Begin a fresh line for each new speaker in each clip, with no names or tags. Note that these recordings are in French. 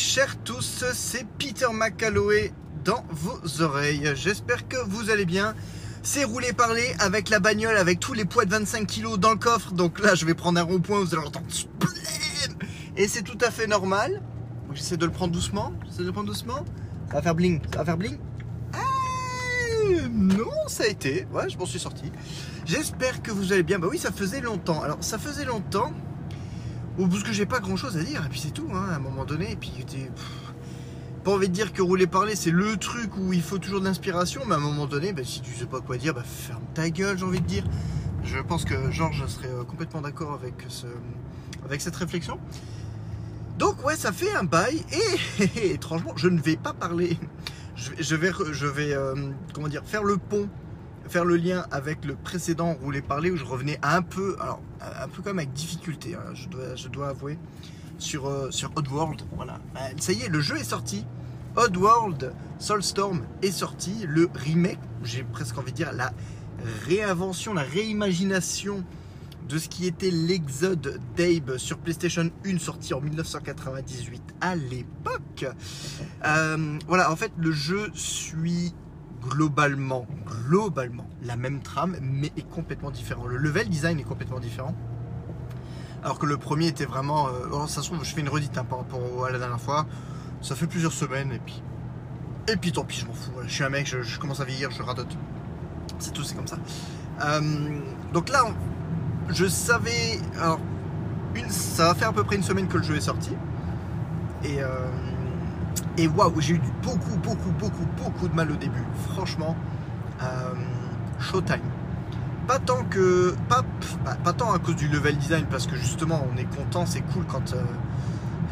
chers tous, c'est Peter McCalloway dans vos oreilles. J'espère que vous allez bien. C'est roulé parler avec la bagnole, avec tous les poids de 25 kg dans le coffre. Donc là, je vais prendre un rond-point, vous allez entendre Et c'est tout à fait normal. J'essaie de le prendre doucement. J'essaie de le prendre doucement. Ça va faire bling. Ça va faire bling. Ah, non, ça a été. Ouais, je m'en suis sorti. J'espère que vous allez bien. Bah oui, ça faisait longtemps. Alors, ça faisait longtemps. Parce que j'ai pas grand chose à dire, et puis c'est tout, hein, à un moment donné. Et puis, pff, pas envie de dire que rouler parler, c'est le truc où il faut toujours de l'inspiration, mais à un moment donné, bah, si tu sais pas quoi dire, bah, ferme ta gueule, j'ai envie de dire. Je pense que Georges serait euh, complètement d'accord avec, avec cette réflexion. Donc, ouais, ça fait un bail, et, étrangement, je ne vais pas parler. Je, vais, je vais euh, comment dire, faire le pont faire le lien avec le précédent Rouler Parler où je revenais un peu, alors un peu comme avec difficulté, hein, je, dois, je dois avouer, sur, euh, sur Oddworld. Voilà. Ben, ça y est, le jeu est sorti. Oddworld Soulstorm est sorti. Le remake, j'ai presque envie de dire la réinvention, la réimagination de ce qui était l'Exode d'Abe sur PlayStation 1 sorti en 1998 à l'époque. Euh, voilà, en fait, le jeu suit globalement, globalement la même trame, mais est complètement différent. Le level design est complètement différent. Alors que le premier était vraiment. Euh, oh, ça se trouve, je fais une redite hein, par rapport à la dernière fois. Ça fait plusieurs semaines et puis. Et puis tant pis, je m'en fous. Je suis un mec, je, commence à vieillir, je radote. C'est tout, c'est comme ça. Euh, donc là, je savais. Alors, ça va faire à peu près une semaine que le jeu est sorti. Et. Euh, et waouh, j'ai eu beaucoup, beaucoup, beaucoup, beaucoup de mal au début. Franchement, euh, Showtime. Pas tant que. Pas, pas, tant à cause du level design, parce que justement, on est content, c'est cool quand euh,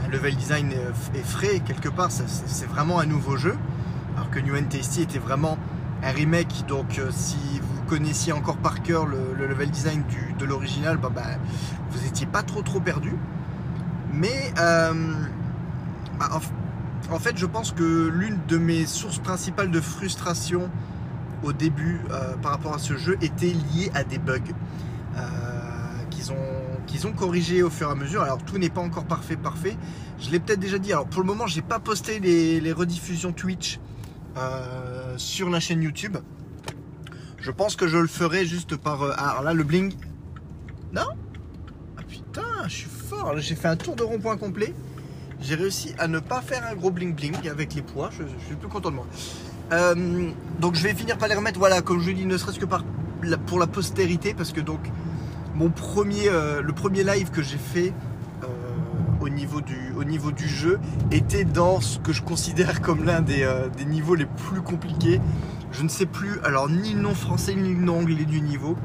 un level design est, frais, quelque part, c'est vraiment un nouveau jeu. Alors que New and Tasty était vraiment un remake, donc euh, si vous connaissiez encore par cœur le, level design de l'original, bah, bah, vous étiez pas trop trop perdu. Mais bah, en fait, je pense que l'une de mes sources principales de frustration au début euh, par rapport à ce jeu était liée à des bugs euh, qu'ils ont, corrigés au fur et à mesure. Alors tout n'est pas encore parfait, parfait. Je l'ai peut-être déjà dit. Alors pour le moment, j'ai pas posté les, rediffusions Twitch euh, sur la chaîne YouTube. Je pense que je le ferai juste par. alors là, le bling. Non? Ah putain, je suis fort. J'ai fait un tour de rond-point complet j'ai réussi à ne pas faire un gros bling bling avec les poids. Je, suis plus content de moi. Euh, donc je vais finir par les remettre, voilà, comme je dis, ne serait-ce que pour la postérité, parce que donc mon premier, euh, le premier live que j'ai fait euh, au, niveau du, au niveau du jeu était dans ce que je considère comme l'un des, des, niveaux les plus compliqués. Je ne sais plus, alors ni le nom français ni le nom anglais du niveau,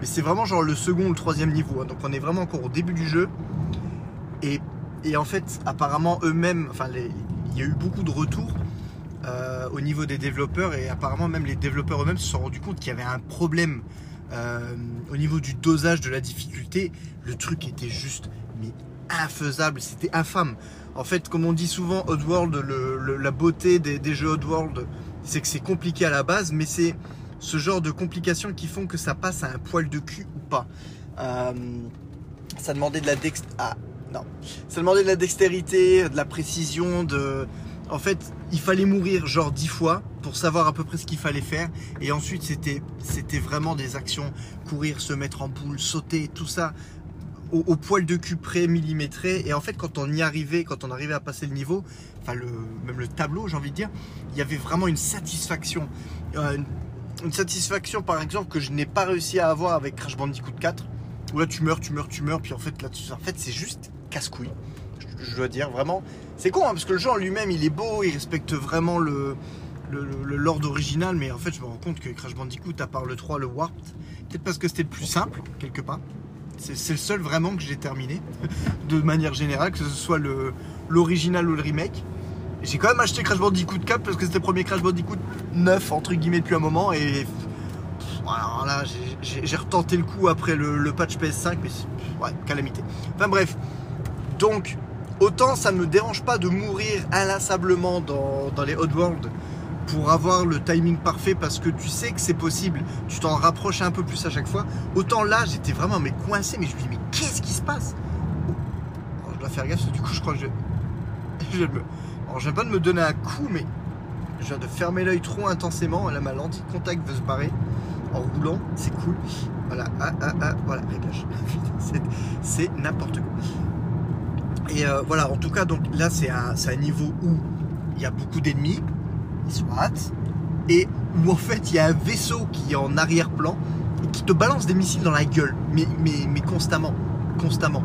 mais c'est vraiment genre le second ou le troisième niveau. Hein. donc on est vraiment encore au début du jeu. Et et en fait, apparemment, eux-mêmes, enfin, il y a eu beaucoup de retours euh, au niveau des développeurs et apparemment, même les développeurs eux-mêmes se sont rendus compte qu'il y avait un problème euh, au niveau du dosage de la difficulté. Le truc était juste, mais infaisable, c'était infâme. En fait, comme on dit souvent, Oddworld, la beauté des, jeux Oddworld, c'est que c'est compliqué à la base, mais c'est ce genre de complications qui font que ça passe à un poil de cul ou pas. Euh, ça demandait de la dex... Ah, non. Ça demandait de la dextérité, de la précision, de. En fait, il fallait mourir genre dix fois pour savoir à peu près ce qu'il fallait faire. Et ensuite, c'était, c'était vraiment des actions courir, se mettre en boule, sauter, tout ça au, poil de cul près, millimétré. Et en fait, quand on y arrivait, quand on arrivait à passer le niveau, enfin le, même le tableau, j'ai envie de dire, il y avait vraiment une satisfaction. Euh, une satisfaction, par exemple, que je n'ai pas réussi à avoir avec Crash Bandicoot 4. Où là, tu meurs, tu meurs, tu meurs. Puis en fait, là, en fait, c'est juste casse-couille. Je, dois dire vraiment. C'est con hein, parce que le jeu en lui-même il est beau, il respecte vraiment le, l'ordre original, mais en fait je me rends compte que Crash Bandicoot, à part le 3, le Warped, peut-être parce que c'était le plus simple, quelque part. C'est le seul vraiment que j'ai terminé, de manière générale, que ce soit l'original ou le remake. J'ai quand même acheté Crash Bandicoot 4 parce que c'était le premier Crash Bandicoot 9, entre guillemets, depuis un moment, et alors là, j'ai retenté le coup après le, le patch PS5, mais ouais, calamité. Enfin bref, donc, autant ça ne me dérange pas de mourir inlassablement dans, les Oddworld pour avoir le timing parfait parce que tu sais que c'est possible, tu t'en rapproches un peu plus à chaque fois. Autant là, j'étais vraiment mais coincé, mais je me dis mais qu'est-ce qui se passe? Oh, Je dois faire gaffe, du coup je crois que je, me... Alors, je viens pas de me donner un coup, mais je viens de fermer l'œil trop intensément. Là, ma lentille de contact veut se barrer en roulant. C'est cool. Voilà, ah, ah, ah, voilà, réglage. C'est n'importe quoi. Et euh, voilà, en tout cas, donc là, c'est un, niveau où il y a beaucoup d'ennemis, soit, et où en fait, il y a un vaisseau qui est en arrière-plan et qui te balance des missiles dans la gueule, mais, constamment, constamment.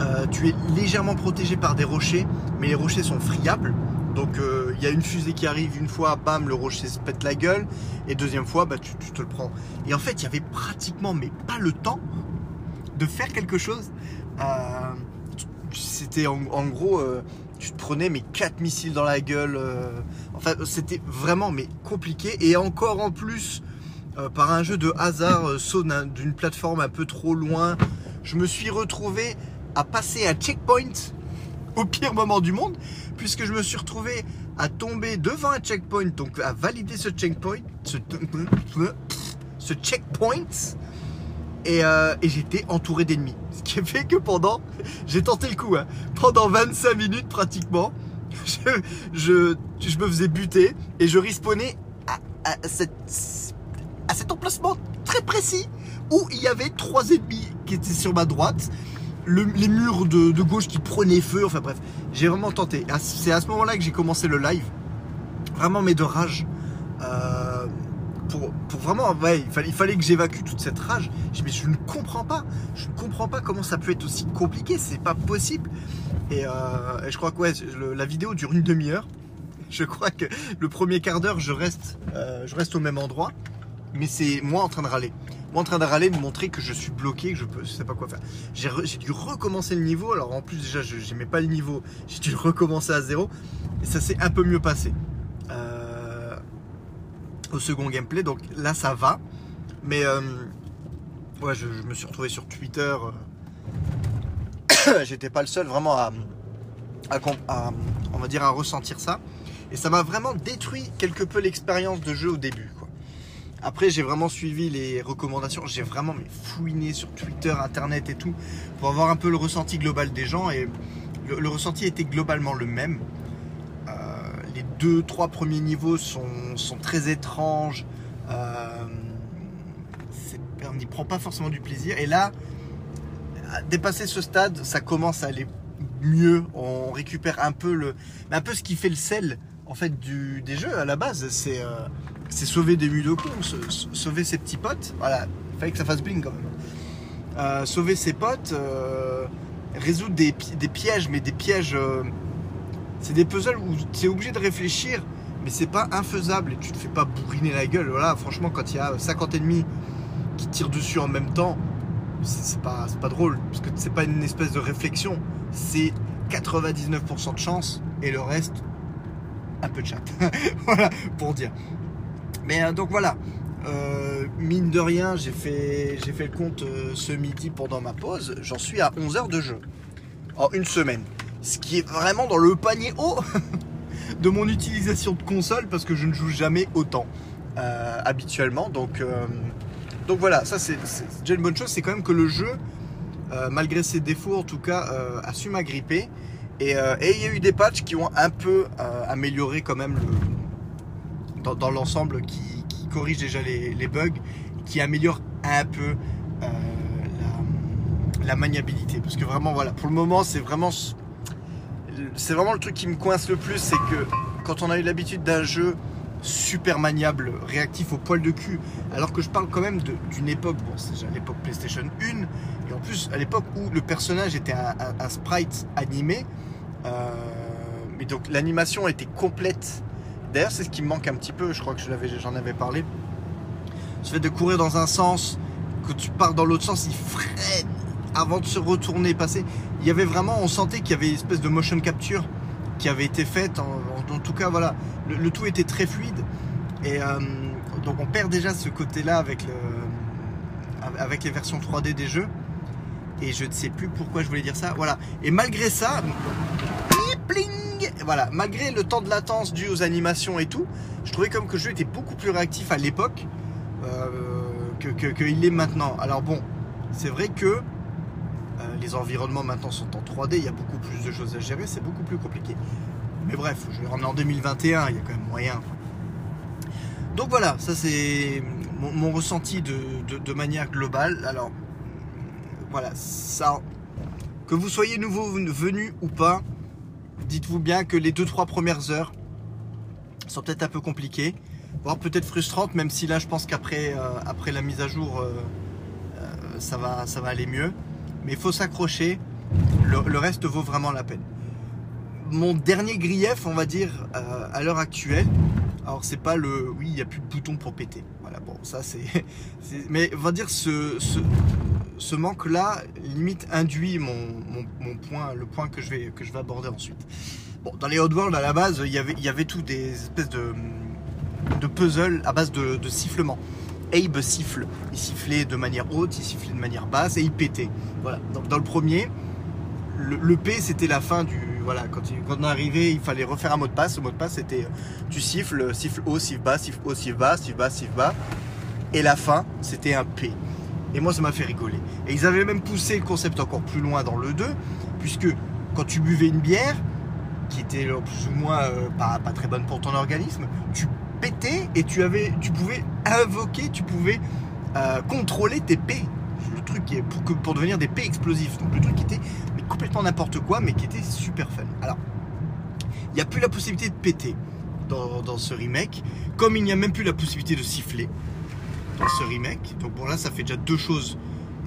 Euh, tu es légèrement protégé par des rochers, mais les rochers sont friables. Donc euh, il y a une fusée qui arrive une fois, bam, le rocher se pète la gueule, et deuxième fois, bah, tu, te le prends. Et en fait, il y avait pratiquement, mais pas le temps, de faire quelque chose. C'était en, gros, euh, tu te prenais mais quatre missiles dans la gueule. euh, enfin, c'était vraiment mais compliqué. Et encore en plus, euh, par un jeu de hasard, saut d'un- d'une plateforme un peu trop loin, je me suis retrouvé à passer un checkpoint au pire moment du monde, puisque je me suis retrouvé à tomber devant un checkpoint, donc à valider ce checkpoint, ce, checkpoint, et j'étais entouré d'ennemis. Ce qui fait que pendant, j'ai tenté le coup, hein, pendant 25 minutes pratiquement, je, je, me faisais buter et je respawnais à, à, à cet emplacement très précis où il y avait trois ennemis qui étaient sur ma droite, le- les murs de, de gauche qui prenaient feu, enfin bref, j'ai vraiment tenté. C'est à ce moment-là que j'ai commencé le live, vraiment mais de rage. Euh, pour, vraiment, ouais, il fallait, que j'évacue toute cette rage. Je, mais je ne comprends pas, je ne comprends pas comment ça peut être aussi compliqué, c'est pas possible. Et, euh, je crois que ouais, la vidéo dure une demi-heure. Je crois que le premier quart d'heure, je reste, euh, je reste au même endroit, mais c'est moi en train de râler. Moi en train de râler, de montrer que je suis bloqué, que je je sais pas quoi faire. J'ai dû recommencer le niveau. Alors en plus déjà, je n'aimais pas le niveau. J'ai dû recommencer à zéro. Et ça s'est un peu mieux passé. Au second gameplay. Donc là, ça va. Mais euh, ouais, je, me suis retrouvé sur Twitter. euh, J'étais pas le seul vraiment à, à on va dire, à ressentir ça. Et ça m'a vraiment détruit quelque peu l'expérience de jeu au début. Quoi. Après, j'ai vraiment suivi les recommandations. J'ai vraiment fouiné sur Twitter, Internet et tout pour avoir un peu le ressenti global des gens. Et le ressenti était globalement le même. Deux, trois premiers niveaux sont, très étranges. Euh, on n'y prend pas forcément du plaisir. Et là, dépasser ce stade, ça commence à aller mieux. On récupère un peu le, un peu ce qui fait le sel en fait du, des jeux à la base. C'est euh, c'est sauver des Mudokons, sauver ses petits potes. Voilà, il fallait que ça fasse bling quand même. Euh, sauver ses potes, euh, résoudre des pièges, mais des pièges. C'est des puzzles où tu es obligé de réfléchir, mais c'est pas infaisable et tu te fais pas bourriner la gueule. Voilà, franchement, quand il y a 50 ennemis qui tirent dessus en même temps, c'est pas, pas drôle, parce que c'est pas une espèce de réflexion, c'est 99% de chance et le reste, un peu de chat. voilà, pour dire. Mais euh, donc voilà, Euh, mine de rien, j'ai fait, fait le compte euh, ce midi pendant ma pause, j'en suis à 11 heures de jeu en une semaine. Ce qui est vraiment dans le panier haut de mon utilisation de console parce que je ne joue jamais autant euh, habituellement. Donc, euh, donc voilà, ça c'est déjà une bonne chose. C'est quand même que le jeu, euh, malgré ses défauts en tout cas, a su m'agripper. Et et il y a eu des patchs qui ont un peu amélioré quand même le, dans, l'ensemble, qui, corrigent déjà les, bugs, qui améliorent un peu la, la maniabilité. Parce que vraiment, voilà, pour le moment, c'est vraiment c'est vraiment le truc qui me coince le plus, c'est que quand on a eu l'habitude d'un jeu super maniable, réactif au poil de cul, alors que je parle quand même d'une époque, bon c'est déjà l'époque PlayStation 1, et en plus à l'époque où le personnage était un, sprite animé, euh, mais donc l'animation était complète. D'ailleurs c'est ce qui me manque un petit peu, je crois que je l'avais- j'en avais parlé. Ce fait de courir dans un sens, que tu pars dans l'autre sens, il freine avant de se retourner, passer. Il y avait vraiment, on sentait qu'il y avait une espèce de motion capture qui avait été faite. En, en- tout cas, voilà, le, tout était très fluide. Et euh, donc on perd déjà ce côté-là avec, le, avec les versions 3D des jeux. Et je ne sais plus pourquoi je voulais dire ça. Voilà. Et malgré ça, pling, voilà, malgré le temps de latence dû aux animations et tout, je trouvais comme que le jeu était beaucoup plus réactif à l'époque euh, que, que, que il est maintenant. Alors bon, c'est vrai que les environnements maintenant sont en 3D, il y a beaucoup plus de choses à gérer, c'est beaucoup plus compliqué. Mais bref, je vais en 2021, il y a quand même moyen. Donc voilà, ça c'est mon, ressenti de, manière globale. Alors voilà, ça, que vous soyez nouveau venu ou pas, dites-vous bien que les 2-3 premières heures sont peut-être un peu compliquées, voire peut-être frustrantes, même si là je pense qu'après euh, après la mise à jour, euh, euh, ça va aller mieux. Mais il faut s'accrocher, le, reste vaut vraiment la peine. Mon dernier grief, on va dire, à l'heure actuelle, alors c'est pas le, oui, il n'y a plus de bouton pour péter. Voilà, bon, ça c'est, mais on va dire ce, ce, manque-là limite induit mon, mon, point, le point que je vais que je vais aborder ensuite. Bon, dans les Oddworld à la base, il y avait il y avait tout des espèces de de puzzles à base de, de sifflement. Abe siffle. Il sifflait de manière haute, il sifflait de manière basse et il pétait. Voilà. Donc dans le premier, le P c'était la fin du, voilà, quand, on est arrivé, il fallait refaire un mot de passe. Le mot de passe, c'était tu siffles, siffle haut, siffle bas, siffle haut, siffle bas, siffle bas, siffle bas. Et la fin, c'était un P. Et moi, ça m'a fait rigoler. Et ils avaient même poussé le concept encore plus loin dans le 2, puisque quand tu buvais une bière, qui était plus ou moins euh, pas, très bonne pour ton organisme, tu pétais et tu, avais, tu pouvais invoquer, tu pouvais contrôler tes P. Le truc pour, devenir des P explosifs. Donc le truc qui était complètement n'importe quoi, mais qui était super fun. Alors, il n'y a plus la possibilité de péter dans, ce remake, comme il n'y a même plus la possibilité de siffler dans ce remake. Donc bon, là, ça fait déjà deux choses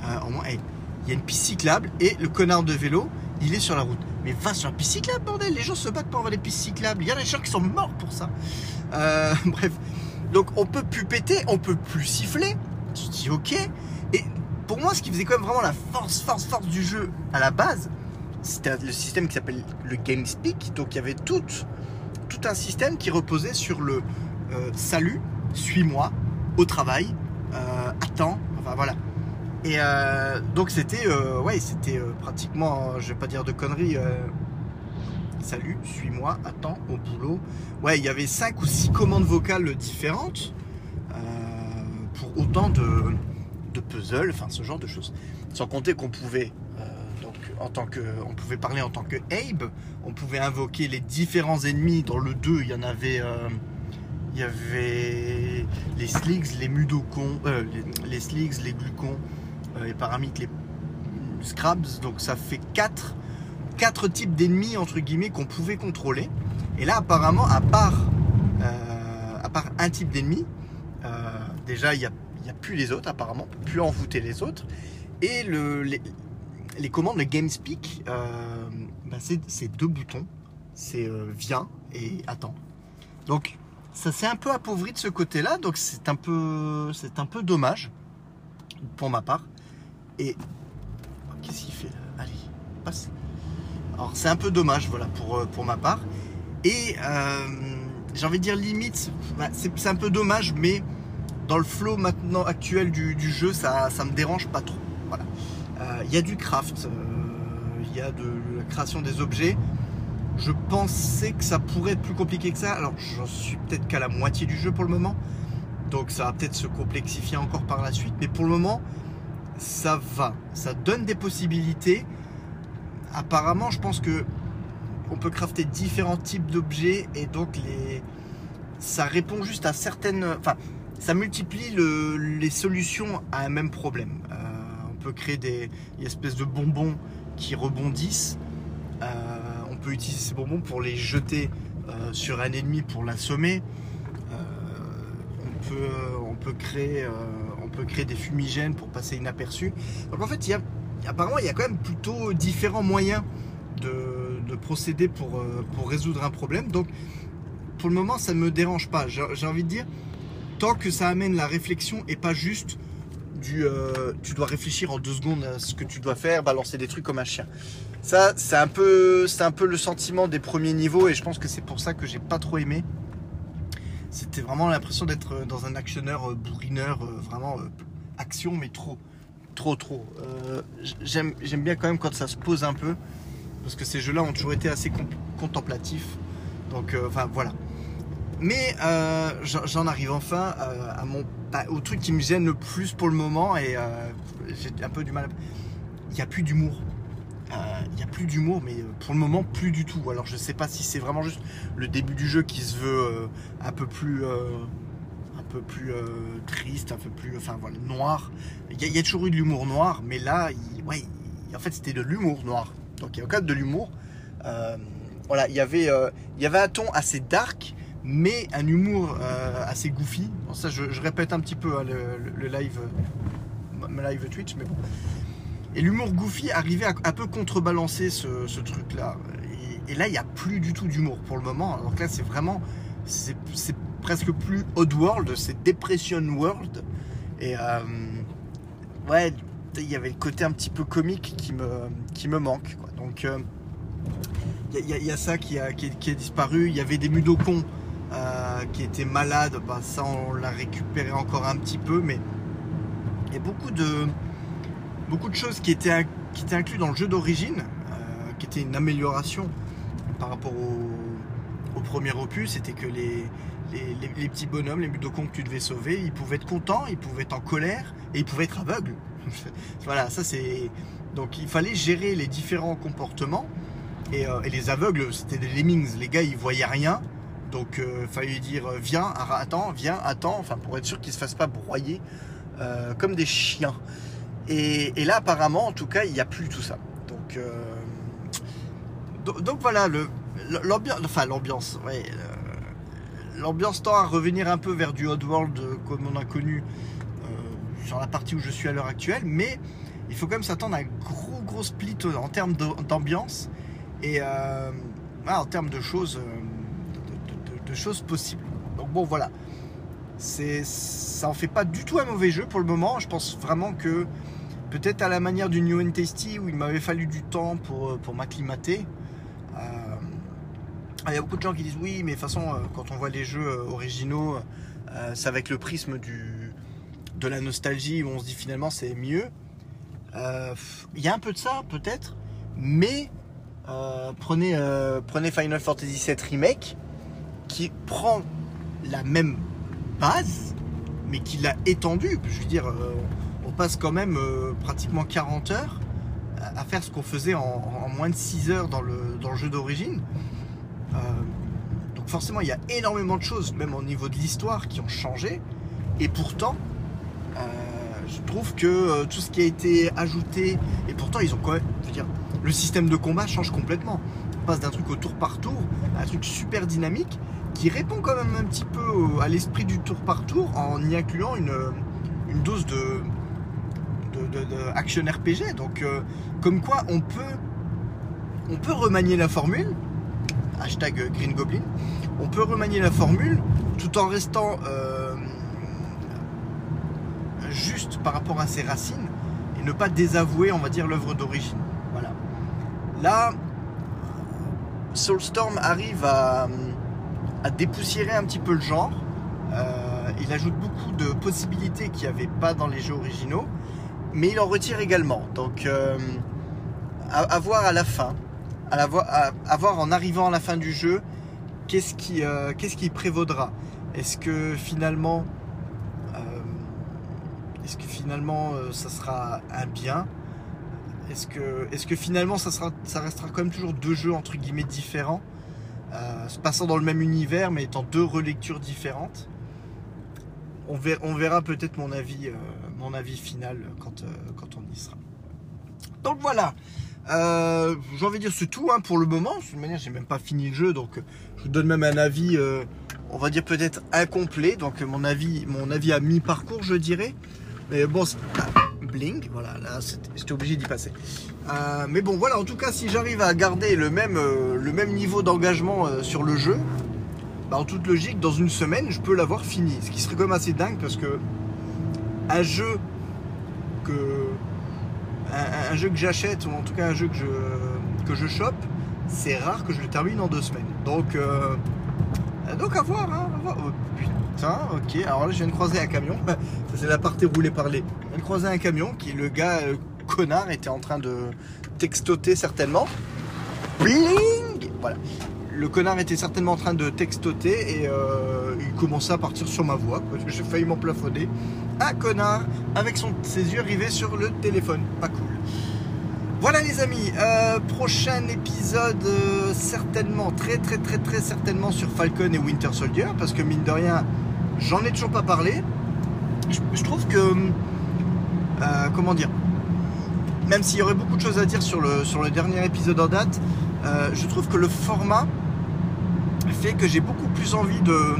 euh, moins. il y a une piste cyclable et le connard de vélo, il est sur la route. Mais va sur la piste cyclable, bordel Les gens se battent pour avoir des pistes cyclables. Il y a des gens qui sont morts pour ça. Euh, bref. Donc on peut plus péter, on peut plus siffler. Tu dis ok. Et pour moi, ce qui faisait quand même vraiment la force, force, force du jeu à la base, c'était le système qui s'appelle le GameSpeak. Donc il y avait tout, tout un système qui reposait sur le euh, salut, suis-moi, au travail, euh, attends, enfin voilà. Et euh, donc c'était ouais, c'était pratiquement, je vais pas dire de conneries, salut, suis-moi, attends, au boulot. Ouais, il y avait cinq ou six commandes vocales différentes pour autant de de puzzle, enfin ce genre de choses. Sans compter qu'on pouvait euh, donc en tant que on pouvait parler en tant que Abe, on pouvait invoquer les différents ennemis. Dans le 2, il y en avait euh, il y avait les Sligs, les Mudokons, euh, les, les, Sligs, les Glucons, les Paramites, les Scrabs. Donc ça fait 4 quatre types d'ennemis entre guillemets qu'on pouvait contrôler. Et là apparemment à part à part un type d'ennemi, déjà il y a n'y a plus les autres apparemment, on peut plus envoûter les autres. Et le, les, commandes, le GameSpeak, euh, ben c'est deux boutons, c'est euh, viens et attends. Donc ça s'est un peu appauvri de ce côté-là, donc c'est un peu c'est un peu dommage pour ma part. Et qu'est-ce qu'il fait là? Allez, passe. Alors c'est un peu dommage, voilà, pour, euh, pour ma part. Et j'ai envie de dire limite, bah, c'est un peu dommage, mais dans le flow maintenant actuel du, jeu, ça, ça me dérange pas trop. Voilà. Euh, il y a du craft, euh, il y a de, la création des objets. Je pensais que ça pourrait être plus compliqué que ça. Alors j'en suis peut-être qu'à la moitié du jeu pour le moment. Donc ça va peut-être se complexifier encore par la suite. Mais pour le moment, ça va. Ça donne des possibilités. Apparemment, je pense que on peut crafter différents types d'objets et donc les ça répond juste à certaines. Enfin, ça multiplie les solutions à un même problème. Euh, on peut créer des, espèces de bonbons qui rebondissent. Euh, on peut utiliser ces bonbons pour les jeter euh, sur un ennemi pour l'assommer. on, peut, créer, peut créer des fumigènes pour passer inaperçu. Donc en fait, il y a, apparemment, il y a quand même plutôt différents moyens de, de procéder pour, pour résoudre un problème. Donc pour le moment, ça ne me dérange pas. J'ai envie de dire, tant que ça amène la réflexion et pas juste du euh, tu dois réfléchir en deux secondes à ce que tu dois faire, balancer des trucs comme un chien. Ça, c'est un peu, c'est un peu le sentiment des premiers niveaux et je pense que c'est pour ça que j'ai pas trop aimé. C'était vraiment l'impression d'être dans un actionneur euh, bourrineur, euh, vraiment action mais trop, trop, trop. j'aime, bien quand même quand ça se pose un peu parce que ces jeux-là ont toujours été assez contemplatifs. Donc, enfin voilà. Mais euh, j'en arrive enfin euh, à mon, au truc qui me gêne le plus pour le moment et euh, j'ai un peu du mal. il n'y a plus d'humour. Euh, Il n'y a plus d'humour, mais pour le moment, plus du tout. Alors je sais pas si c'est vraiment juste le début du jeu qui se veut euh, un peu plus, euh, peu plus euh, triste, un peu plus, enfin voilà, noir. Il y, a- toujours eu de l'humour noir, mais là, ouais, en fait, c'était de l'humour noir. Donc il y a même de l'humour. Euh, voilà, il y avait, euh, y avait un ton assez dark, mais un humour euh, assez goofy. Bon, ça, je, répète un petit peu hein, le, le- live, euh, live Twitch, mais bon. Et l'humour goofy arrivait à un peu contrebalancer ce, truc-là. Et, là, il n'y a plus du tout d'humour pour le moment. Donc là, c'est vraiment, c'est presque plus Oddworld, c'est Depression World. Et euh, ouais, il y avait le côté un petit peu comique qui me, qui me manque. Donc euh, il y, a- a ça qui a, qui, est disparu. Il y avait des mudokons euh, qui étaient malades. Bah, ça, on l'a récupéré encore un petit peu, mais il y a beaucoup de, beaucoup de choses qui étaient, qui étaient inclus dans le jeu d'origine, euh, qui était une amélioration par rapport au, au premier opus. C'était que les, les, les- petits bonhommes, les mudokons que tu devais sauver, ils pouvaient être contents, ils pouvaient être en colère et ils pouvaient être aveugles. voilà, ça c'est. Donc il fallait gérer les différents comportements. Et, euh, et les aveugles, c'était des lemmings. Les gars, ils voyaient rien. Donc il fallait dire euh, viens, attends, viens, attends, enfin pour être sûr qu'ils se fassent pas broyer euh, comme des chiens. Et, là, apparemment, en tout cas, il n'y a plus tout ça. Donc, euh, donc, voilà, l'ambiance, enfin l'ambiance, euh, l'ambiance tend à revenir un peu vers du Oddworld euh, comme on a connu sur la partie où je suis à l'heure actuelle, mais il faut quand même s'attendre à un gros gros split en termes d'ambiance et en termes de choses, de, choses possibles. Donc bon, voilà ça en fait pas du tout un mauvais jeu pour le moment. Je pense vraiment que peut-être à la manière du New and Tasty où il m'avait fallu du temps pour, pour m'acclimater. Euh, il y a beaucoup de gens qui disent oui, mais de toute façon, euh, quand on voit les jeux euh, originaux, euh, c'est avec le prisme du, de la nostalgie où on se dit finalement c'est mieux. Euh, Il y a un peu de ça peut-être, mais euh, prenez, euh, prenez Final Fantasy VII Remake qui prend la même base, mais qui l'a étendu. Je veux dire, euh, on passe quand même euh, pratiquement 40 heures à faire ce qu'on faisait en, moins de 6 heures dans le, jeu d'origine. Euh, donc forcément, il y a énormément de choses, même au niveau de l'histoire, qui ont changé. Et pourtant, je trouve que tout ce qui a été ajouté, et pourtant ils ont quand même, je veux dire, le système de combat change complètement. On passe d'un truc au tour par tour à un truc super dynamique qui répond quand même un petit peu à l'esprit du tour par tour en y incluant une, dose de action RPG. Donc, euh, comme quoi on peut, on peut remanier la formule. Hashtag Green Goblin. On peut remanier la formule tout en restant euh, juste par rapport à ses racines et ne pas désavouer, on va dire, l'œuvre d'origine. Voilà. Là, Soulstorm arrive à, à dépoussiérer un petit peu le genre. Euh, il ajoute beaucoup de possibilités qu'il n'y avait pas dans les jeux originaux, mais il en retire également. Donc, euh, à, voir à la fin, à, la voir en arrivant à la fin du jeu, qu'est-ce qui, euh, prévaudra Est-ce que finalement, est-ce que finalement, ça sera un bien? Est-ce que, finalement, ça ça restera quand même toujours deux jeux entre guillemets différents, euh, se passant dans le même univers, mais étant deux relectures différentes on verra, peut-être mon avis, euh, mon avis final quand, euh, quand on y sera. Donc voilà. J'ai envie de dire c'est tout hein, pour le moment. De toute manière, j'ai même pas fini le jeu, donc je vous donne même un avis, on va dire peut-être incomplet. Donc mon avis, mon avis à mi-parcours, je dirais. Mais bon, bling, voilà, là j'étais obligé d'y passer. Euh, mais bon, voilà, en tout cas, si j'arrive à garder le même, euh, le même niveau d'engagement euh, sur le jeu, bah, en toute logique, dans une semaine, je peux l'avoir fini. Ce qui serait quand même assez dingue parce que un jeu que un, jeu j'achète ou en tout cas un jeu que je que je chope, c'est rare que je le termine en deux semaines. Donc donc à voir, hein. Oh, ok. Alors là, je viens de croiser un camion. Ça c'est la partie roulée parler. Je viens de croiser un camion qui le gars euh, connard était en train de textoter certainement. Bling Voilà le connard était certainement en train de textoter et euh, il commençait à partir sur ma voix. J'ai failli m'en plafonner. Un connard avec ses yeux rivés sur le téléphone. Pas cool. Voilà les amis, euh, prochain épisode certainement, très très très très certainement sur Falcon et Winter Soldier, parce que mine de rien, j'en ai toujours pas parlé. Je, trouve que, euh, comment dire, même s'il y aurait beaucoup de choses à dire sur le, sur le dernier épisode en date, euh, je trouve que le format fait que j'ai beaucoup plus envie de, euh,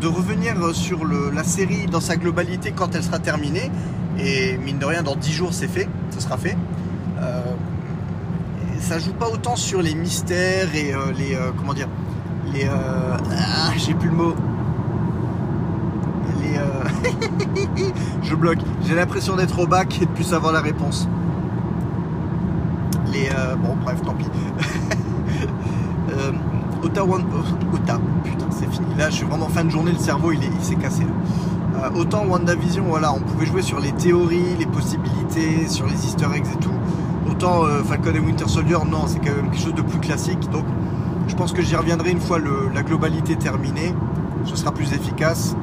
de revenir sur le- la série dans sa globalité quand elle sera terminée. Et mine de rien, dans 10 jours, c'est fait, ça sera fait. Ça joue pas autant sur les mystères et les. comment dire Les. ah, j'ai plus le mot. Les. euh, je bloque. J'ai l'impression d'être au bac et de plus savoir la réponse. Les. euh, bon, bref, tant pis. Euh, One- euh, Ota, putain, c'est fini. Là, je suis vraiment fin de journée, le cerveau, il est- il s'est cassé. là. Euh, autant WandaVision, voilà, on pouvait jouer sur les théories, les possibilités, sur les easter eggs et tout. Autant euh, Falcon et Winter Soldier, non, c'est quand même quelque chose de plus classique. Donc, je pense que j'y reviendrai une fois la globalité terminée. Ce sera plus efficace.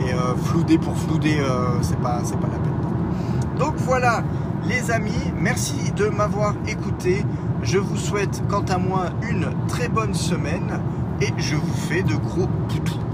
Et euh, flouder pour flouder, euh, c'est pas, c'est pas la peine. Donc voilà, les amis, merci de m'avoir écouté. Je vous souhaite, quant à moi, une très bonne semaine et je vous fais de gros poutous.